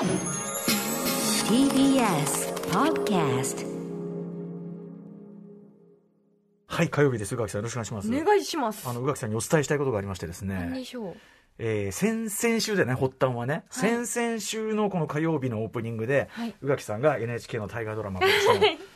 TBS Podcast はい、火曜日です。宇垣さん、よろしくお願いします。お願いします。あの、宇垣さんにお伝えしたいことがありましてです何でね、しょう？えー、先々週でね、発端はね、はい先々週のこの火曜日のオープニングで、はい宇垣さんが NHK の大河ドラマ、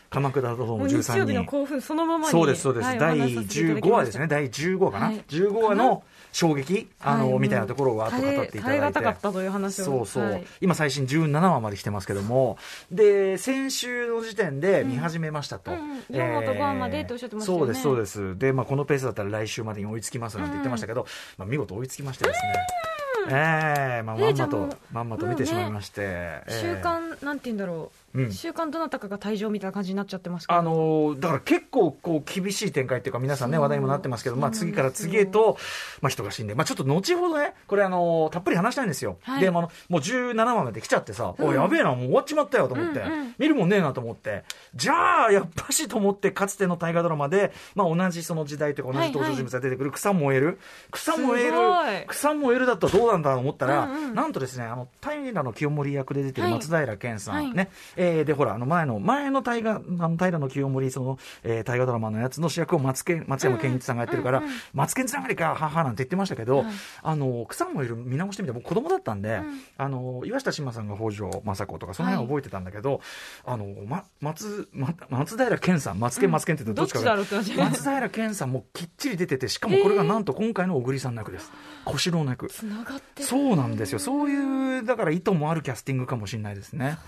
鎌倉殿のもう日曜13日の人。興奮そのままに。そうです、そうです。はい第お話しさせていただき15ました話ですね。。第15話かな、はい ?15 話の衝撃、あの、はいみたいなところをわっと語っていただいて。耐え難かったという話を。そうそう、はい今最新17話まで来てますけども、で、先週の時点で見始めましたと。うんうん4話と5話までっておっしゃってましたよねそうです、そうです。で、まあ、このペースだったら来週までに追いつきますなんて言ってましたけど、まあ、見事追いつきましてですね。ええまあ、まんまと、まんまと見てしまいまして。ええ。週刊、なんて言うんだろう。うん。週刊どなたかが退場みたいな感じになっちゃってます。あのーだから結構こう厳しい展開っていうか皆さんね話題にもなってますけど、まあ、次から次へと、まあ、人が死んで、まあ、ちょっと後ほどねこれあのーたっぷり話したいんですよ、はい。で、まああのもう17話まで来ちゃってさ、おいやべえなもう終わっちまったよと思って、見るもんねえなと思って。じゃあやっぱしと思ってかつての大河ドラマで、まあ、同じその時代というか同じ登場人物が出てくる草燃える、草燃える草燃えるだとどうなんだと思ったら、うんうん。なんとですねあの平の清盛役で出てるはい。松平健さん、はい。ねえーでほらあの前の前の大河あの平の清盛その、えー大河ドラマのやつの主役を松健松山ケンイチさんがやってるから、うんうん松健つながりかははなんて言ってましたけど、はい。あの草燃える見直してみて僕子供だったんで、ん。あの岩下志麻さんが北条政子とかその辺は覚えてたんだけど、あのま松ま松平健さん松健松健ってどっちかがうって感じ。松平健さんもきっちり出ててしかもこれがなんと今回の小栗さんの役です。小四郎の役。つながっ。そうなんですよ。そういう、だから意図もあるキャスティングかもしれないですね。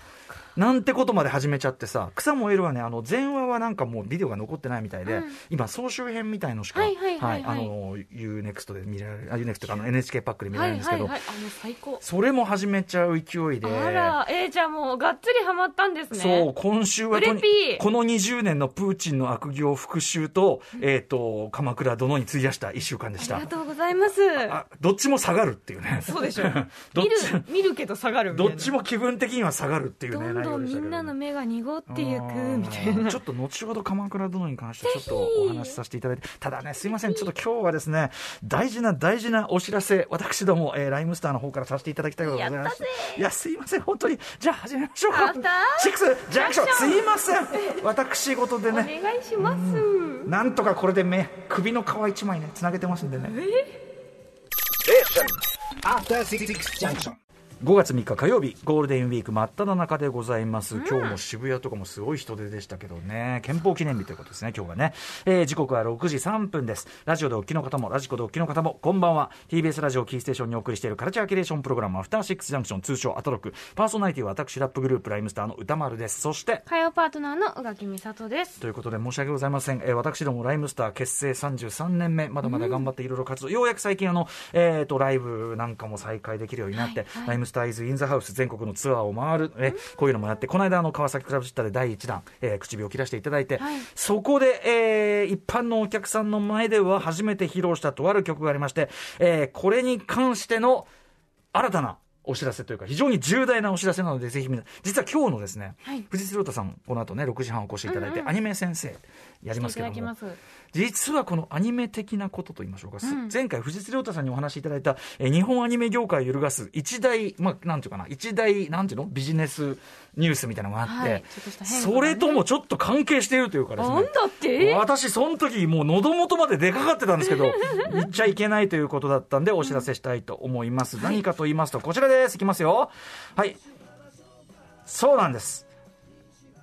なんてことまで始めちゃってさ、草燃えるはね、あの、前話はなんかもうビデオが残ってないみたいで、うん今、総集編みたいのしか、はいはいはいはいあの、UNEXT で見られる、あ、UNEXT とかあの NHK パックで見らはいれるんですけど、はいはい。あの、最高。それも始めちゃう勢いで、あら、えー、じゃあもう、がっつりハマったんですね。そう、今週はこの20年のプーチンの悪行復讐と、えっ、と、鎌倉殿に費やした1週間でしたありが。とうございます。あ、どっちも下がるっていうね。そうでしょ。どっ見ちる、見るけど下がる。どっちも気分的には下がるっていうね、どんみんなの目が濁っていくうんみたいな。ちょっと後ほど鎌倉殿に関してちょっとお話しさせていただいて、ただね、すいません、ちょっと今日はですね、大事な大事なお知らせ、私ども、えーライムスターの方からさせていただきたいことがございまして。やったぜ。いや、すいません、本当に。じゃあ始めましょうか。やったー。シックス。ジャンクション、すいません。私事でおね、願いします。なんとかこれで目、首の皮一枚ね、つなげてますんでね。After Six Junction. 5月3日火曜日ゴールデンウィーク真っ只中でございます、今日も渋谷とかもすごい人出でしたけどね。憲法記念日ということですね今日がね、えー時刻は6時3分です。ラジオでお聞きの方もラジコでお聞きの方もこんばんは。TBS ラジオキーステーションにお送りしているカルチャーキュレーションプログラムアフターシックスジャンクション通称アトロク。パーソナリティは私ラップグループライムスターの歌丸です。そして火曜パートナーの宇垣美里です。ということで申し訳ございません、えー私どもライムスター結成33年目まだまだ頑張っていろいろ活動、ようやく最近あの、えー、とライブなんかも再開できるようになって、はいはい。ライムスターイズインザハウス全国のツアーを回る、えこういうのもやってこの間あの川崎クラブシッターで第1弾、えー唇を切らしていただいて、はい。そこで、えー一般のお客さんの前では初めて披露したとある曲がありまして、えーこれに関しての新たなお知らせというか、非常に重大なお知らせなので、ぜひ皆実は今日のですね、はい。藤津亮太さん、この後ね、6時半お越しいただいて、アニメ先生やりますけども。実はこのアニメ的なことと言いましょうか、す。うん。前回藤津亮太さんにお話しいただいた、えー日本アニメ業界を揺るがす一大、まあ、なんていうかな、一大、なんていうの？ビジネスニュースみたいなのがあって、はい。ね。それともちょっと関係しているというかですね。なんだって？私、その時もう喉元まで出かかってたんですけど、言っちゃいけないということだったんで、お知らせしたいと思います。何かと言いますと、こちらです。ですいきますよ。はい。そうなんです。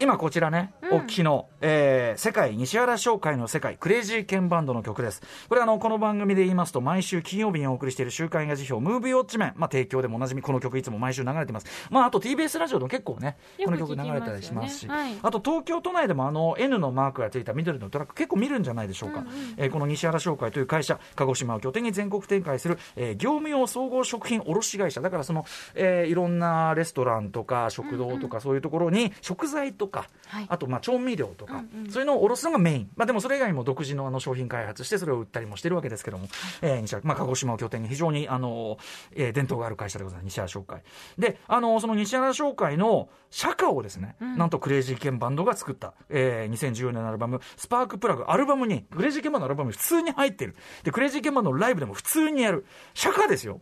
今こちらね、お聞きの、えー世界西原商会の世界クレイジーケンバンドの曲です。これあのこの番組で言いますと毎週金曜日にお送りしている週刊映画辞表ムービーウォッチメン、まあ、提供でもおなじみこの曲いつも毎週流れてます。まああと TBS ラジオでも結構ねこの曲流れたりしますしあと東京都内でもあの N のマークがついた緑のトラック結構見るんじゃないでしょうか、えーこの西原商会という会社鹿児島を拠点に全国展開する、えー業務用総合食品卸会社。だからその、えーいろんなレストランとか食堂とかそういうところに食材とか、はい。あとまあ調味料とか、うんうん。そういうのを卸すのがメイン、まあ、でもそれ以外にも独自のあの商品開発してそれを売ったりもしてるわけですけども、えー西原まあ、鹿児島を拠点に非常にあの、えー伝統がある会社でございます西原商会。であのその西原商会の社歌をですね、なんとクレイジーケンバンドが作った、えー2014年のアルバム「スパークプラグ」アルバムにクレイジーケンバンドのアルバムに普通に入ってる。でクレイジーケンバンドのライブでも普通にやる。社歌ですよ。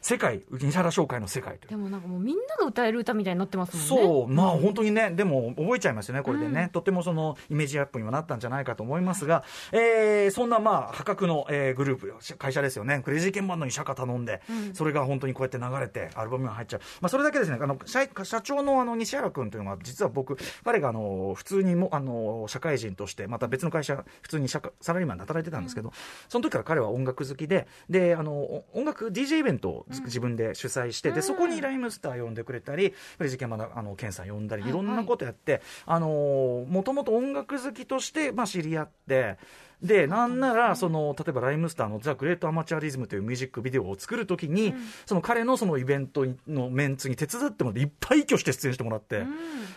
世界西原商会の世界という。でもなんかもうみんなが歌える歌みたいになってますもんね。そう、まあ本当にね、でも覚えちゃいますよね、これでね、とてもそのイメージアップにもなったんじゃないかと思いますが、えーそんなまあ破格の、えーグループ、会社ですよね、クレイジーケンバンドに社歌頼んで、それが本当にこうやって流れて、アルバムが入っちゃう、まあ、それだけですね、あの社社長のあの西原君というのは、実は僕、彼があの普通にもあの社会人として、また別の会社、普通に社会サラリーマンで働いてたんですけど、その時から彼は音楽好きで、であの音楽、DJ イベントをず自分で主催して、でそこにライムスター呼んでくれたり、クレイジーケンバンドあのケンさん呼んだり、いろんなことやって、あのもともと音楽好きとして、まあ、知り合って。でなんならその例えばライムスターの「ザ・グレート・アマチュアリズム」というミュージックビデオを作るときに、その彼のそのイベントのメンツに手伝ってもらっていっぱい挙して出演してもらって、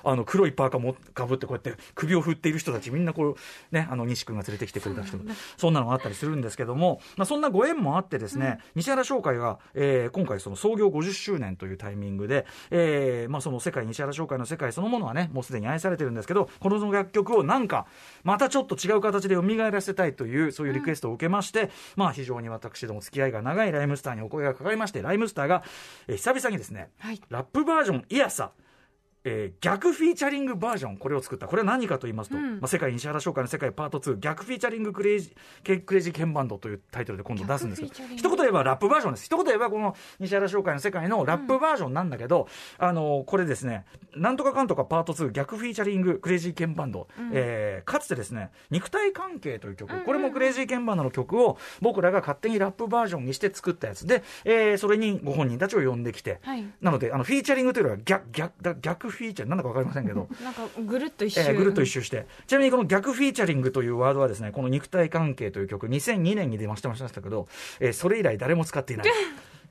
あの黒いパーカーもかぶってこうやって首を振っている人たちみんなこうねあの西君が連れてきてくれた人そんなのがあったりするんですけども、まあ、そんなご縁もあってですね、西原商会が、えー今回その創業50周年というタイミングで、えーまあ、その世界西原商会の世界そのものはねもうすでに愛されてるんですけどこの楽曲をなんかまたちょっと違う形で蘇らせたいというそういうリクエストを受けまして、まあ非常に私ども付き合いが長いライムスターにお声がかかりましてライムスターが、えー久々にですね、はい。ラップバージョンイヤサえー逆フィーチャリングバージョンこれを作った。これは何かと言いますと、うん。まあ、世界西原商会の世界パート2逆フィーチャリングクレイジーケクレイジーケンバンドというタイトルで今度出すんですけど一言言えばラップバージョンです。一言言えばこの西原商会の世界のラップバージョンなんだけど、あのこれですねなんとかかんとかパート2逆フィーチャリングクレイジーケンバンド、えーかつてですね肉体関係という曲、これもクレイジーケンバンドの曲を僕らが勝手にラップバージョンにして作ったやつで、えーそれにご本人たちを呼んできて、はい。なのであのフィーチャリングというよりは逆逆だ逆フィーチャーなんだか分かりませんけど。なんかぐるっと一周、えーぐるっと一周して。ちなみにこの逆フィーチャリングというワードはですねこの肉体関係という曲2002年に出ましてましたけど、えーそれ以来誰も使っていない。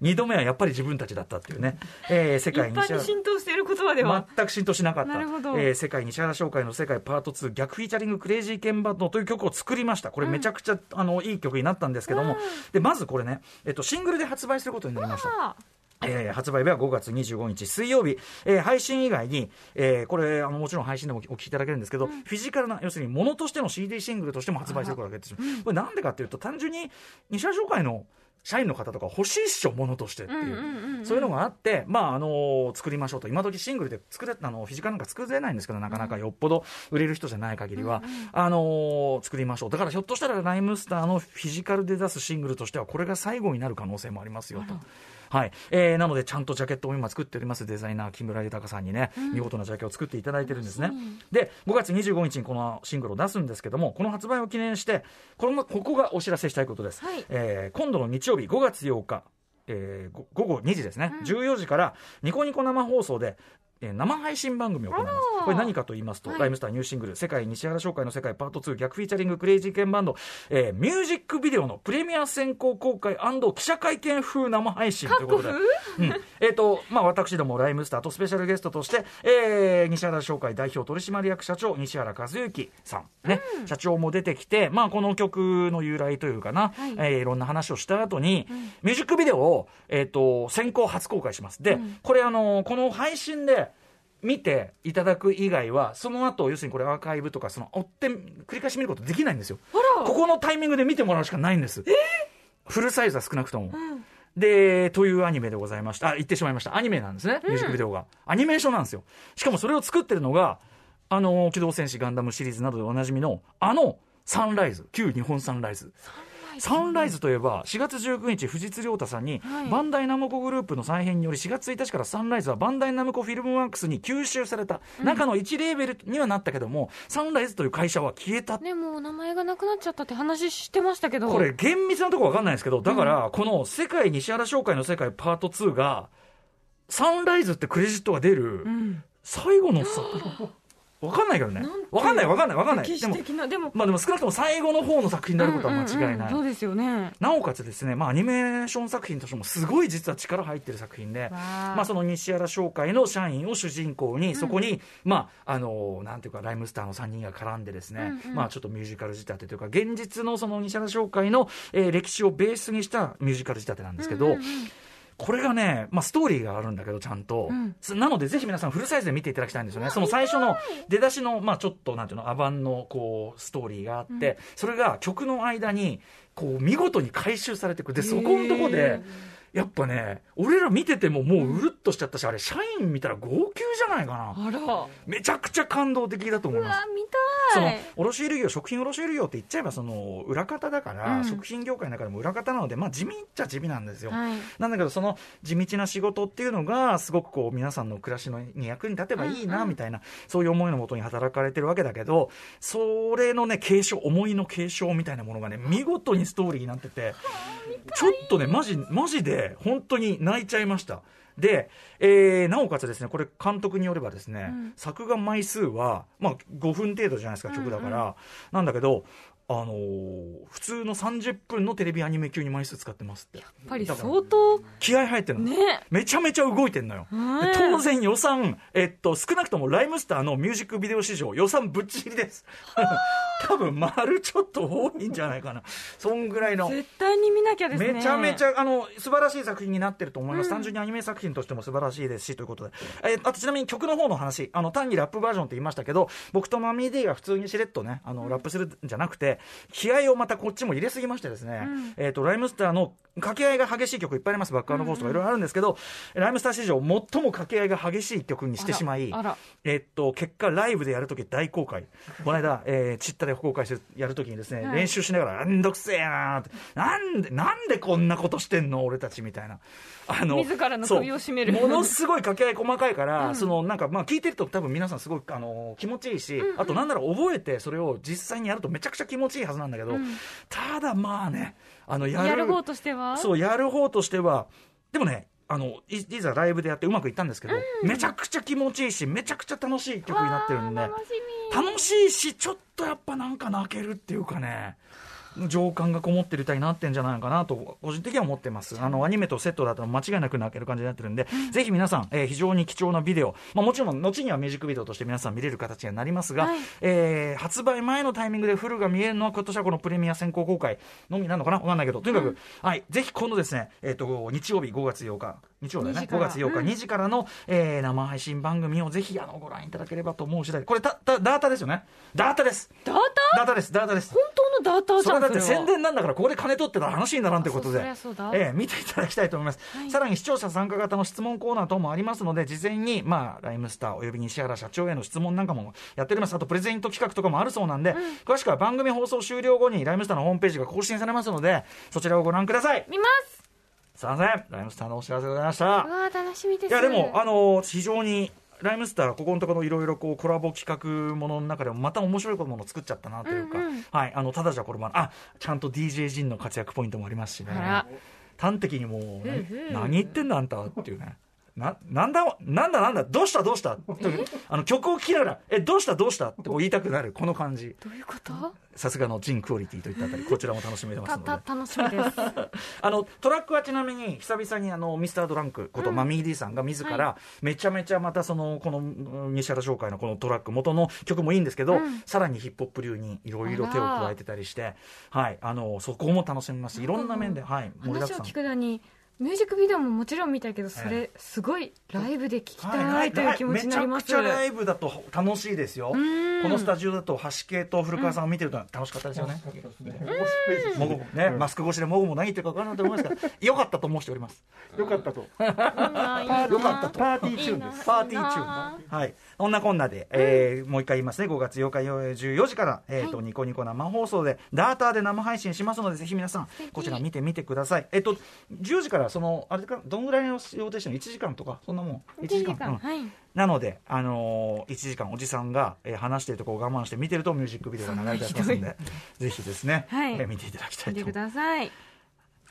2度目はやっぱり自分たちだったっていうね、えー世一界般に浸透している言葉では、全く浸透しなかった、なるほど。えー世界西原商会の世界パート2逆フィーチャリングクレイジーケンバンドという曲を作りました。これめちゃくちゃ、あのいい曲になったんですけども、でまずこれね、えっと、シングルで発売することになりました。あえー発売日は5月25日水曜日、えー配信以外に、えーこれあのもちろん配信でもお聞きいただけるんですけど、フィジカルな要するにものとしての CD シングルとしても発売することができてしまうこれなんでかっていうと単純に西原商会の社員の方とか欲しいっしょものとしてっていう,、うんうんうんうん。そういうのがあって、まああの作りましょうと。今時シングルで作れあのフィジカルなんか作れないんですけどなかなかよっぽど。売れる人じゃない限りは、あの作りましょう。だからひょっとしたらライムスターのフィジカルで出すシングルとしてはこれが最後になる可能性もありますよと。はい。えーなので、ちゃんとジャケットを今作っております。デザイナー、木村豊さんにね、見事なジャケを作っていただいてるんですね。で、5月25日にこのシングルを出すんですけども、この発売を記念して、このここがお知らせしたいことです。はい。えー今度の日曜日、5月8日、えーご午後2時ですね、14時からニコニコ生放送で、えー生配信番組を行います。これ何かと言いますと、はい。ライムスターニューシングル「世界西原商会の世界パート2逆フィーチャリングクレイジーケンバンド」えーミュージックビデオのプレミア先行公開記者会見風生配信ということで、う。ん。えーとまあ、私どもライムスターとスペシャルゲストとして、えー西原商会代表取締役社長西原和幸さん、ね。社長も出てきて、まあ、この曲の由来というかな、はい。いえーいろんな話をした後に、ミュージックビデオを、えー、と先行初公開します。で、これあのこの配信で見ていただく以外はその後要するにこれアーカイブとかその追って繰り返し見ることできないんですよ。ら。ここのタイミングで見てもらうしかないんです。フルサイズは少なくとも、でというアニメでございました。あ言ってしまいました。アニメなんですねミュージックビデオが、アニメーションなんですよ。しかもそれを作ってるのがあの機動戦士ガンダムシリーズなどでおなじみのあのサンライズ。旧日本サンライズサンライズといえば4月19日藤津亮太さんに、はい。バンダイナムコグループの再編により4月1日からサンライズはバンダイナムコフィルムワークスに吸収された、中の1レーベルにはなったけどもサンライズという会社は消えた。ねもう名前がなくなっちゃったって話してましたけど。これ厳密なところわかんないですけどだからこの世界西原商会の世界パート2がサンライズってクレジットが出るうん。最後のさわかんないけどね。わかんないわかんないわかんない。でもでも。まあでも少なくとも最後の方の作品になることは間違いない、そうですよねなおかつですね、まあ、アニメーション作品としてもすごい実は力入ってる作品で、まあ、その西原商会の社員を主人公に、そこに、まあ、あの、なんていうか、ライムスターの3人が絡んでですね、まあ、ちょっとミュージカル仕立てというか、現実のその西原商会の、えー歴史をベースにしたミュージカル仕立てなんですけど、これがね、まあ、ストーリーがあるんだけど、ちゃんと。うんすなので、ぜひ皆さんフルサイズで見ていただきたいんですよね。その最初の出だしの、まあ、ちょっと、なんていうの、アバンの、こう、ストーリーがあって、それが曲の間に、こう、見事に回収されていく。で、そこのとこで、やっぱね、俺ら見ててももううるっとしちゃったし、あれ、社員見たら号泣じゃないかな。あらめちゃくちゃ感動的だと思いうますわ。見その卸売業、食品卸売業って言っちゃえば、その裏方だから、うん食品業界の中でも裏方なので、まあ、地味っちゃ地味なんですよ。はいなんだけど、その地道な仕事っていうのが、すごくこう、皆さんの暮らしのに役に立てばいいな、みたいな、そういう思いのもとに働かれてるわけだけど、それのね、継承、思いの継承みたいなものがね、見事にストーリーになってて、ちょっとね、マジ、マジで、本当に泣いちゃいました。で、えーなおかつですね、これ監督によればですね、うん作画枚数は、まあ、5分程度じゃないですか、曲だから。なんだけど、あのー普通の30分のテレビアニメ級に枚数使ってますって。やっぱり相当気合入ってるの。ねめちゃめちゃ動いてんのよ。当然予算、えっと、少なくともライムスターのミュージックビデオ市場予算ぶっちぎりです。多分丸ちょっと多いんじゃないかな。そんぐらいの。絶対に見なきゃですねめちゃめちゃゃあの素晴らしい作品になってると思います、単純にアニメ作品としても素晴らしいですしということで、えーあとちなみに曲の方の話あの単にラップバージョンって言いましたけど僕とマミー D が普通にしれっとねあのラップするんじゃなくて気合をまたこっちも入れすぎましてですね、うん。えー、とライムスターの掛け合いが激しい曲いっぱいあります。バックアンドフォースとかいろいろあるんですけど、ライムスター史上最も掛け合いが激しい曲にしてしまいえっと、結果、ライブでやるとき大公開。この間、えー、チッタで公開してやるときにですね、はい。練習しながら、めんどくせえなーって、なんで、なんでこんなことしてんの？俺たちみたいな。あの、自らの首を絞める。ものすごい掛け合い細かいから、その、なんか、まあ、聞いてると多分皆さんすごい、あの、気持ちいいし、あとなんなら覚えて、それを実際にやるとめちゃくちゃ気持ちいいはずなんだけど、ただまあね、あの、やる。やる方としては？そう、やる方としては、でもね、あのいいざライブでやってうまくいったんですけど、めちゃくちゃ気持ちいいし、めちゃくちゃ楽しい曲になってるんで、楽しいし、ちょっとやっぱなんか泣けるっていうかね、情感がこもってる歌になってんじゃないかなと、個人的には思ってます。あの、アニメとセットだと間違いなく泣ける感じになってるんで、ぜひ皆さん、えー非常に貴重なビデオ、まあもちろん、後にはミュージックビデオとして皆さん見れる形にはなりますが、はい。えー発売前のタイミングでフルが見えるのは今年はこのプレミア先行公開のみなのかな？わかんないけど、とにかく、はい、ぜひ今度ですね、えっ、と、日曜日5月8日、日曜だ2ね、5時から。月8日、うん。2時からの、えー生配信番組をぜひあのご覧いただければと思う次第。これた、た、ダータですよね？ダータです。ダータ？ダータです、ダータです。本当のダーターじゃんそれだって宣は伝なんだから、ここで金取ってたら話にならんということで、ええ見ていただきたいと思います、はい。さらに視聴者参加型の質問コーナー等もありますので、事前に、まあ、ライムスターおよび西原社長への質問なんかもやっております、あとプレゼント企画とかもあるそうなんで、詳しくは番組放送終了後にライムスターのホームページが更新されますので、そちらをご覧ください。見ます。すいません、ライムスターのお知らせでございました。うわー楽しみです。いやでも、あの非常にライムスター、ここのところいろいろこうコラボ企画ものの中でもまた面白いものを作っちゃったなというか、うんうん。はい、あのただじゃこれもあちゃんと DJ ジンの活躍ポイントもありますしね。端的にもう、ねうんう。ん何言ってんだあんたっていうね。な、なんだ、なんだなんだ、どうしたどうした？というあの曲を聴きながら、え、どうした？どうした？ってこう言いたくなる、この感じ。どういうこと？さすがのジンクオリティといったあたり、こちらも楽しめてますたので。た楽しみです。あのトラックはちなみに久々にあのミスタードランクこと、マミー D さんが自ら、めちゃめちゃまたそのこのうん西原商会のこのトラック元の曲もいいんですけど、うん。さらにヒップホップ流にいろいろ手を加えてたりして、はい、あのそこも楽しめますいろんな面で、はい、盛りだくさん話を聞くだにミュージックビデオももちろん見たいけどそれすごいライブで聞きたいという気持ちになります。めちゃくちゃライブだと楽しいですよ。ん。このスタジオだと橋 P と古川さんを見てると楽しかったですよね、もごもね、マスク越しでもごも何言ってるか分からないと思いますがよかったと申しております。よかったと。よかったと。パーティーチューンです。パーティーチューン。はい。こんなこんなで、えーもう一回言いますね。5月8日14時から、えっ、と、ニコニコ生放送で、ダーターで生配信しますので、ぜひ皆さん、こちら見てみてください。えっ、と、10時から、その、あれか、どんぐらいの予定してるの ?1 時間とか、そんなもん？1時間？うんはいなので、あのー、1時間おじさんが、えー話してるところを我慢して見てるとミュージックビデオが流れてますので、ぜひですね、はいえー見ていただきたい見てくと思います。ださい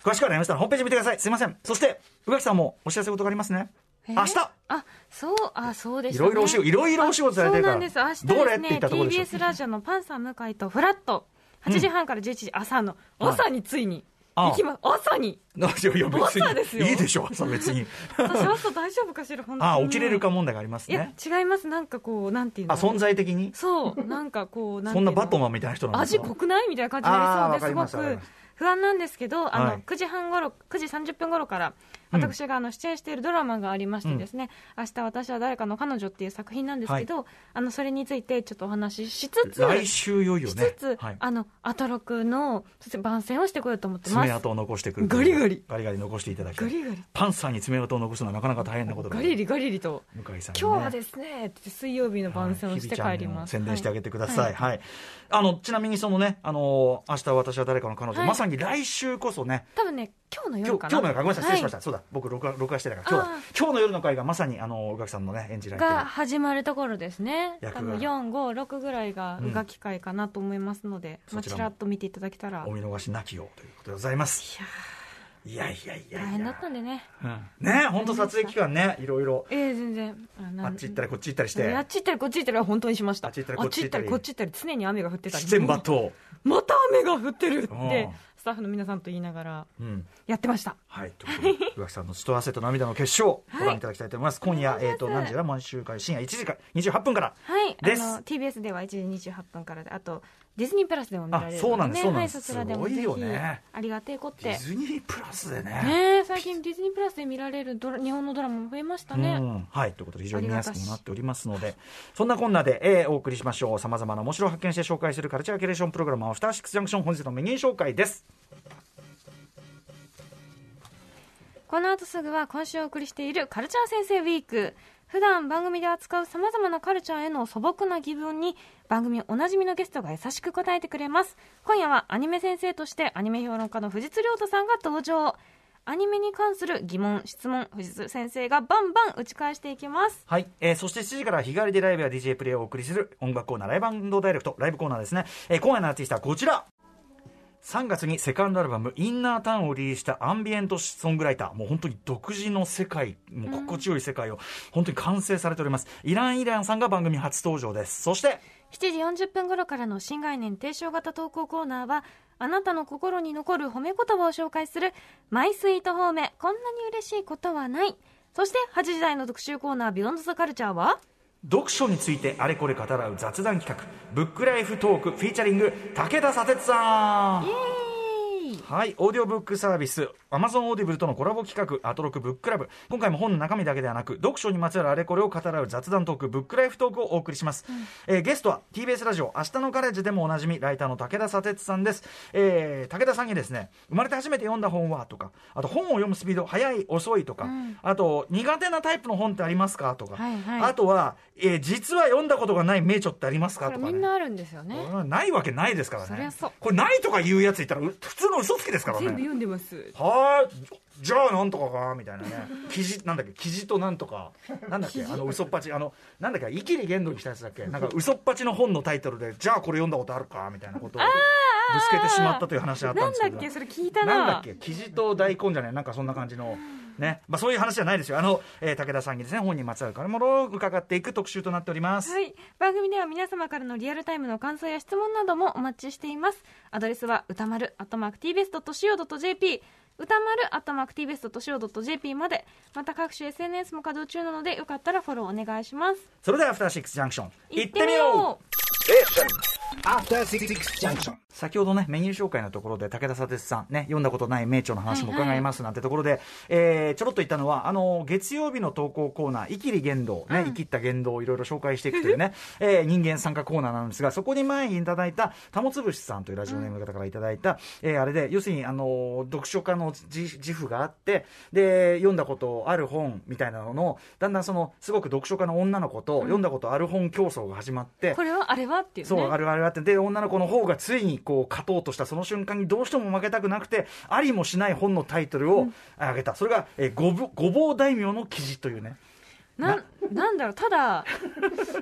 詳しくはライムスターのホームページ見てください。すいません。そして、宇垣さんもお知らせ事がありますね。え明日あそうあそうでいした、ね、ろいろお仕事いろいろお仕事されてるからあそうなんです明日どれって言ったところでしょ TBS ラジオのパンサー向井とフラット8時半から11時朝の、はい朝についにあ行きます。朝に。いや別に。いいでしょ朝別に。私朝大丈夫かしら本当に。あ起きれるか問題がありますいやね違います。なんかこうなんていうのあ存在的に？そう。なんかこうなんてそんのなバットマンみたいな人なんです味か濃くないみたいな感じになりりそうですごく不安なんですけどあの、はい。9時半頃9時30分頃からうん私があの出演しているドラマがありましてですね、明日私は誰かの彼女っていう作品なんですけど、あのそれについてちょっとお話ししつつ来週いよいよしねつつ、はい。あのアトロクの番宣をしてこようと思ってます。爪痕を残してくるガリガリ。ガリガリ残していただきたい。ガリガリ。パンサーに爪痕を残すのはなかなか大変なことだガリリガリリと。向井さんにね。今日はですね水曜日の番宣をして帰ります、はい。宣伝してあげてください。ははい。あの、ちなみにそのね、あのー明日私は誰かの彼女、はい。まさに来週こそね、多分ね今日の夜今日の夜か、ごめんなさい、失礼しました。はそうだ、僕録画、録画してたから、今日今日の夜の回がまさに、あの、宇垣さんのね、演じられてる。が始まるところですね。多分456ぐらいが宇賀機会かなと思いますので、まあ、そちらっと見ていただけたら。お見逃しなきようということでございます。いやいやいやいや。大変だったんでね。うんね、本当撮影期間ね、いろいろ、ええ全然。あっち行ったりこっち行ったりして。あっち行ったりこっち行ったりは本当にしました。あっち行ったりこっち行ったり。常に雨が降ってた。り。また雨が降ってるって。うんスタッフの皆さんと言いながらうん。やってました。はい、ということで、宇垣さんの血と汗と涙の決勝、ご覧いただきたいと思います。今夜、えっ、と、何時だ、毎週回深夜1時から28分から。はい。あです。の TBS では1時28分からであとディズニープラスでも見られるあそうなんですそうなんですはい、そちらでもぜひねありがてえこっディてズニープラスでね。ねえ最近ディズニープラスで見られるドラ日本のドラマも増えましたね、うん、はいということで非常に見やすくもなっておりますので。そんなこんなで、えーお送りしましょう。さまざまな面白を発見して紹介するカルチャーキュレーションプログラム「アフターシックスジャンクション」本日のメニュー紹介です。この後すぐは今週お送りしているカルチャー先生ウィーク。普段番組で扱うさまざまなカルチャーへの素朴な疑問に番組おなじみのゲストが優しく答えてくれます。今夜はアニメ先生としてアニメ評論家の藤津亮太さんが登場。アニメに関する疑問質問藤津先生がバンバン打ち返していきます。はい、えーそして7時から日帰りでライブや DJ プレイをお送りする音楽コーナーライブダイレクトライブコーナーですね、えー今夜のアーティストはこちら。3月にセカンドアルバム「インナータウン」をリリースしたアンビエントソングライター。もう本当に独自の世界もう心地よい世界を本当に完成されております、イラン・イランさんが番組初登場です。そして7時40分頃からの新概念提唱型投稿コーナーはあなたの心に残る褒め言葉を紹介するマイスイート褒め。こんなに嬉しいことはない。そして8時台の特集コーナービヨンドザカルチャーは？読書についてあれこれ語らう雑談企画。ブックライフトークフィーチャリング武田砂鉄さん。イエーイはい、オーディオブックサービス、アマゾンオーディブルとのコラボ企画、アトロクブッククラブ。今回も本の中身だけではなく、読書にまつわるあれこれを語らう雑談トーク、ブックライフトークをお送りします。えーゲストは TBS ラジオ、明日のカレッジでもおなじみ、ライターの武田砂鉄さんです。えー武田さんにですね、生まれて初めて読んだ本はとか、あと本を読むスピード、速い、遅いとか、うんあと苦手なタイプの本ってありますか？とか、はいはいあとは、えー実は読んだことがない名著ってありますか？ことれか、ね。みんなあるんですよねないわけないですからね。そそうこれないとか言うやついたら、う普通の嘘つきですからね。全部読んでます。はーいじゃあなんとかかみたいなね。記事なんだっけ記事となんとか。なんだっけあの嘘っぱちあのなんだっけイキリ言動にしたやつだっけ。なんか嘘っぱちの本のタイトルでじゃあこれ読んだことあるかみたいなことをぶつけてしまったという話があったんなんですけど。だっけそれ聞いたな。なんだっけ記事と大根じゃないなんかそんな感じのねまあそういう話じゃないですよあの、えー武田さんにですね本にまつわる金物を伺っていく特集となっております、はい。番組では皆様からのリアルタイムの感想や質問などもお待ちしています。アドレスは歌丸、アットマーク tbest.co.jp、歌丸、アットマーク tbest.co.jp まで、また各種 SNS も稼働中なので、よかったらフォローお願いします。それではアフターシックスジャンクション行ってみよう.先ほどね、メニュー紹介のところで、武田砂鉄さん、ね、読んだことない名著の話も伺いますなんてところで、えーちょろっと言ったのは、あの、月曜日の投稿コーナー、生きり言動、ね、生きった言動をいろいろ紹介していくというね、えー人間参加コーナーなんですが、そこに前にいただいた、たもつぶしさんというラジオネームの方からいただいた、えーあれで、要するに、あの、読書家の自自負があって、で、読んだことある本みたいなのの、だんだんその、すごく読書家の女の子と、読んだことある本競争が始まって、これはあれはっていうね。そう、あるあるあって、で、女の子の方がついにこう、勝とうとしたその瞬間にどうしても負けたくなくて、ありもしない本のタイトルを挙げた。それが、えーごぼ、ごぼう大名の記事というね。ななんだろう、ただ、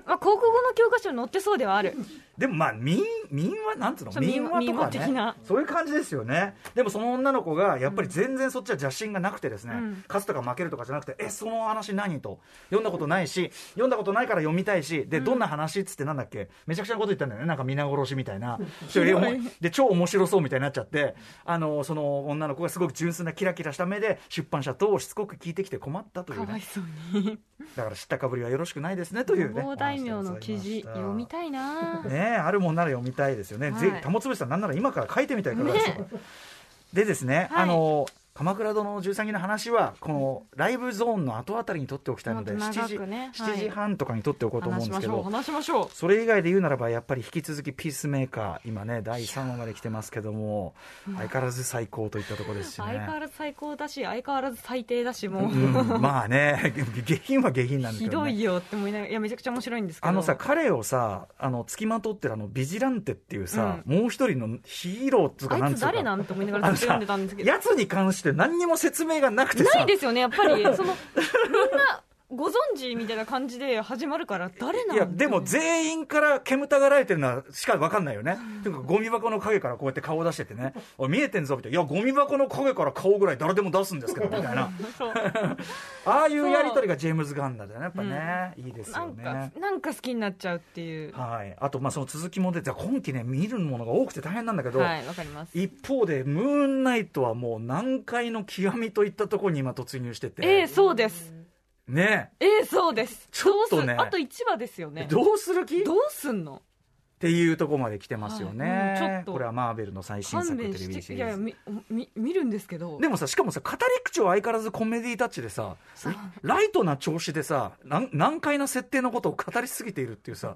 まあ、国語の教科書に載ってそうではある。でもまあ民民話なんつうの？民話とかね。な。そういう感じですよね。でもその女の子がやっぱり全然そっちは邪心がなくてですね、うん。勝つとか負けるとかじゃなくてえその話何と？読んだことないし読んだことないから読みたいしでどんな話っつってなんだっけ？めちゃくちゃなこと言ったんだよね。なんか皆殺しみたいな。で超面白そうみたいになっちゃってあのその女の子がすごく純粋なキラキラした目で出版社としつこく聞いてきて困ったというね。かわいそうにだから知ったかぶりはよろしくないですねというね。大大名の記事読みたいな。ねえあるもんなら読みたいですよね、はい。ぜひ玉つぶしさんなんなら今から書いてみたいからですよ、でですね、はい。あの鎌倉殿の13期の話はこのライブゾーンの後あたりに撮っておきたいので、もっと長7時くね7時半とかに撮っておこうと思うんですけど、話しましょう。それ以外で言うならばやっぱり引き続きピースメーカー今ね第3話まで来てますけども相変わらず最高といったところですしね。相変わらず最高だし相変わらず最低だしもう、うん、まあね下品は下品なんですひけど、ね、どいよって思いながらいやめちゃくちゃ面白いんですけど。あのさ彼をさあの付きまとってるあのビジランテっていうさ、もう一人のヒーローっていうかあないんつうか。つ誰なんて思いながら読んでたんですけど。やつに関して何にも説明がなくてさ。ないですよねやっぱり。その みんなご存知みたいな感じで始まるから誰なんいやでも全員から煙たがられてるのはしか分かんないよね、うかゴミ箱の影からこうやって顔を出しててね「おい見えてんぞ」みたいな「いやゴミ箱の影から顔ぐらい誰でも出すんですけど」みたいな。ああいうやり取りがジェームズ・ガンダーだよねやっぱね、いいですよね。なんか好きになっちゃうっていう。はい、あとまあその続きも出て今期ね見るものが多くて大変なんだけど、はいわかります。一方でムーンナイトはもう難解の極みといったところに今突入してて、ええそうですね。ええそうです。ちょっとね。あと1話ですよね。どうする気？っどうすんの？ていうところまで来てますよね、はい。うんちょっと。これはマーベルの最新作勘テレ弁ビシリーズいやみみ見るんですけど。でもさしかもさ語り口は相変わらずコメディタッチでさライトな調子でさ難解な設定のことを語りすぎているっていうさ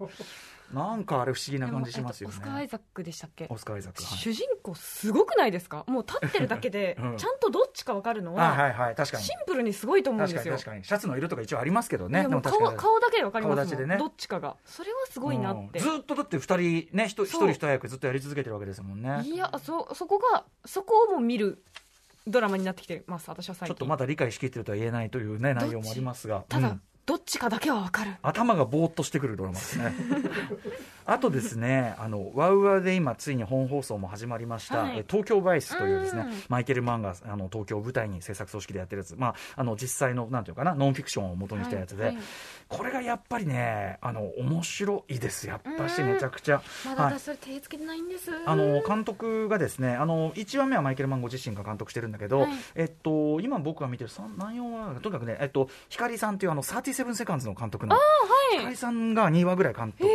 なんかあれ不思議な感じしますよね。えっとオスカー・アイザックでしたっけ？オスカー・アイザックはい。主人公すごくないですか？もう立ってるだけでうん。ちゃんとどっちか分かるのあははいはい。確かに。シンプルにすごいと思うん確ですよ。かに確かに。シャツの色とか一応ありますけどね。顔顔だけで分かります顔立ちでね。もんどっちかが。それはすごいなって。うん。ずっとだって2人ね一人一そう人一役ずっとやり続けてるわけですもんね。いやそそこがそこをも見るドラマになってきてます私は最近。ちょっとまだ理解しきってるとは言えないというね内容もありますが。ただ、うんどっちかだけは分かる。頭がぼーっとしてくるドラマですね。あとですねあのワウワウで今ついに本放送も始まりました、はい。え東京バイスというですねうん。マイケル・マンがあの東京を舞台に制作組織でやってるやつ、まあ、あの実際のなんていうかなノンフィクションを元にしたやつで、はい。はいこれがやっぱりねあの面白いです。やっぱしうん。めちゃくちゃ。まだはい私それ手つけてないんです。あの監督がですねあの1話目はマイケル・マンゴ自身が監督してるんだけど、はい。えっと、今僕が見てる3何4話とにかくね、えっと、光さんというあの37セカンズの監督の。はい。光さんが2話ぐらい監督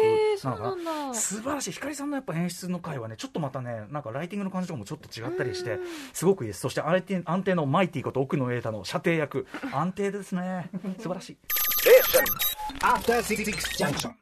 なのかな？んだ素晴らしい。光さんのやっぱ演出の回はねちょっとまたねなんかライティングの感じとかもちょっと違ったりしてすごくいいです。そして安定安定のマイティこと奥野瑛太の射程役。安定ですね。素晴らしい。After Six Junction.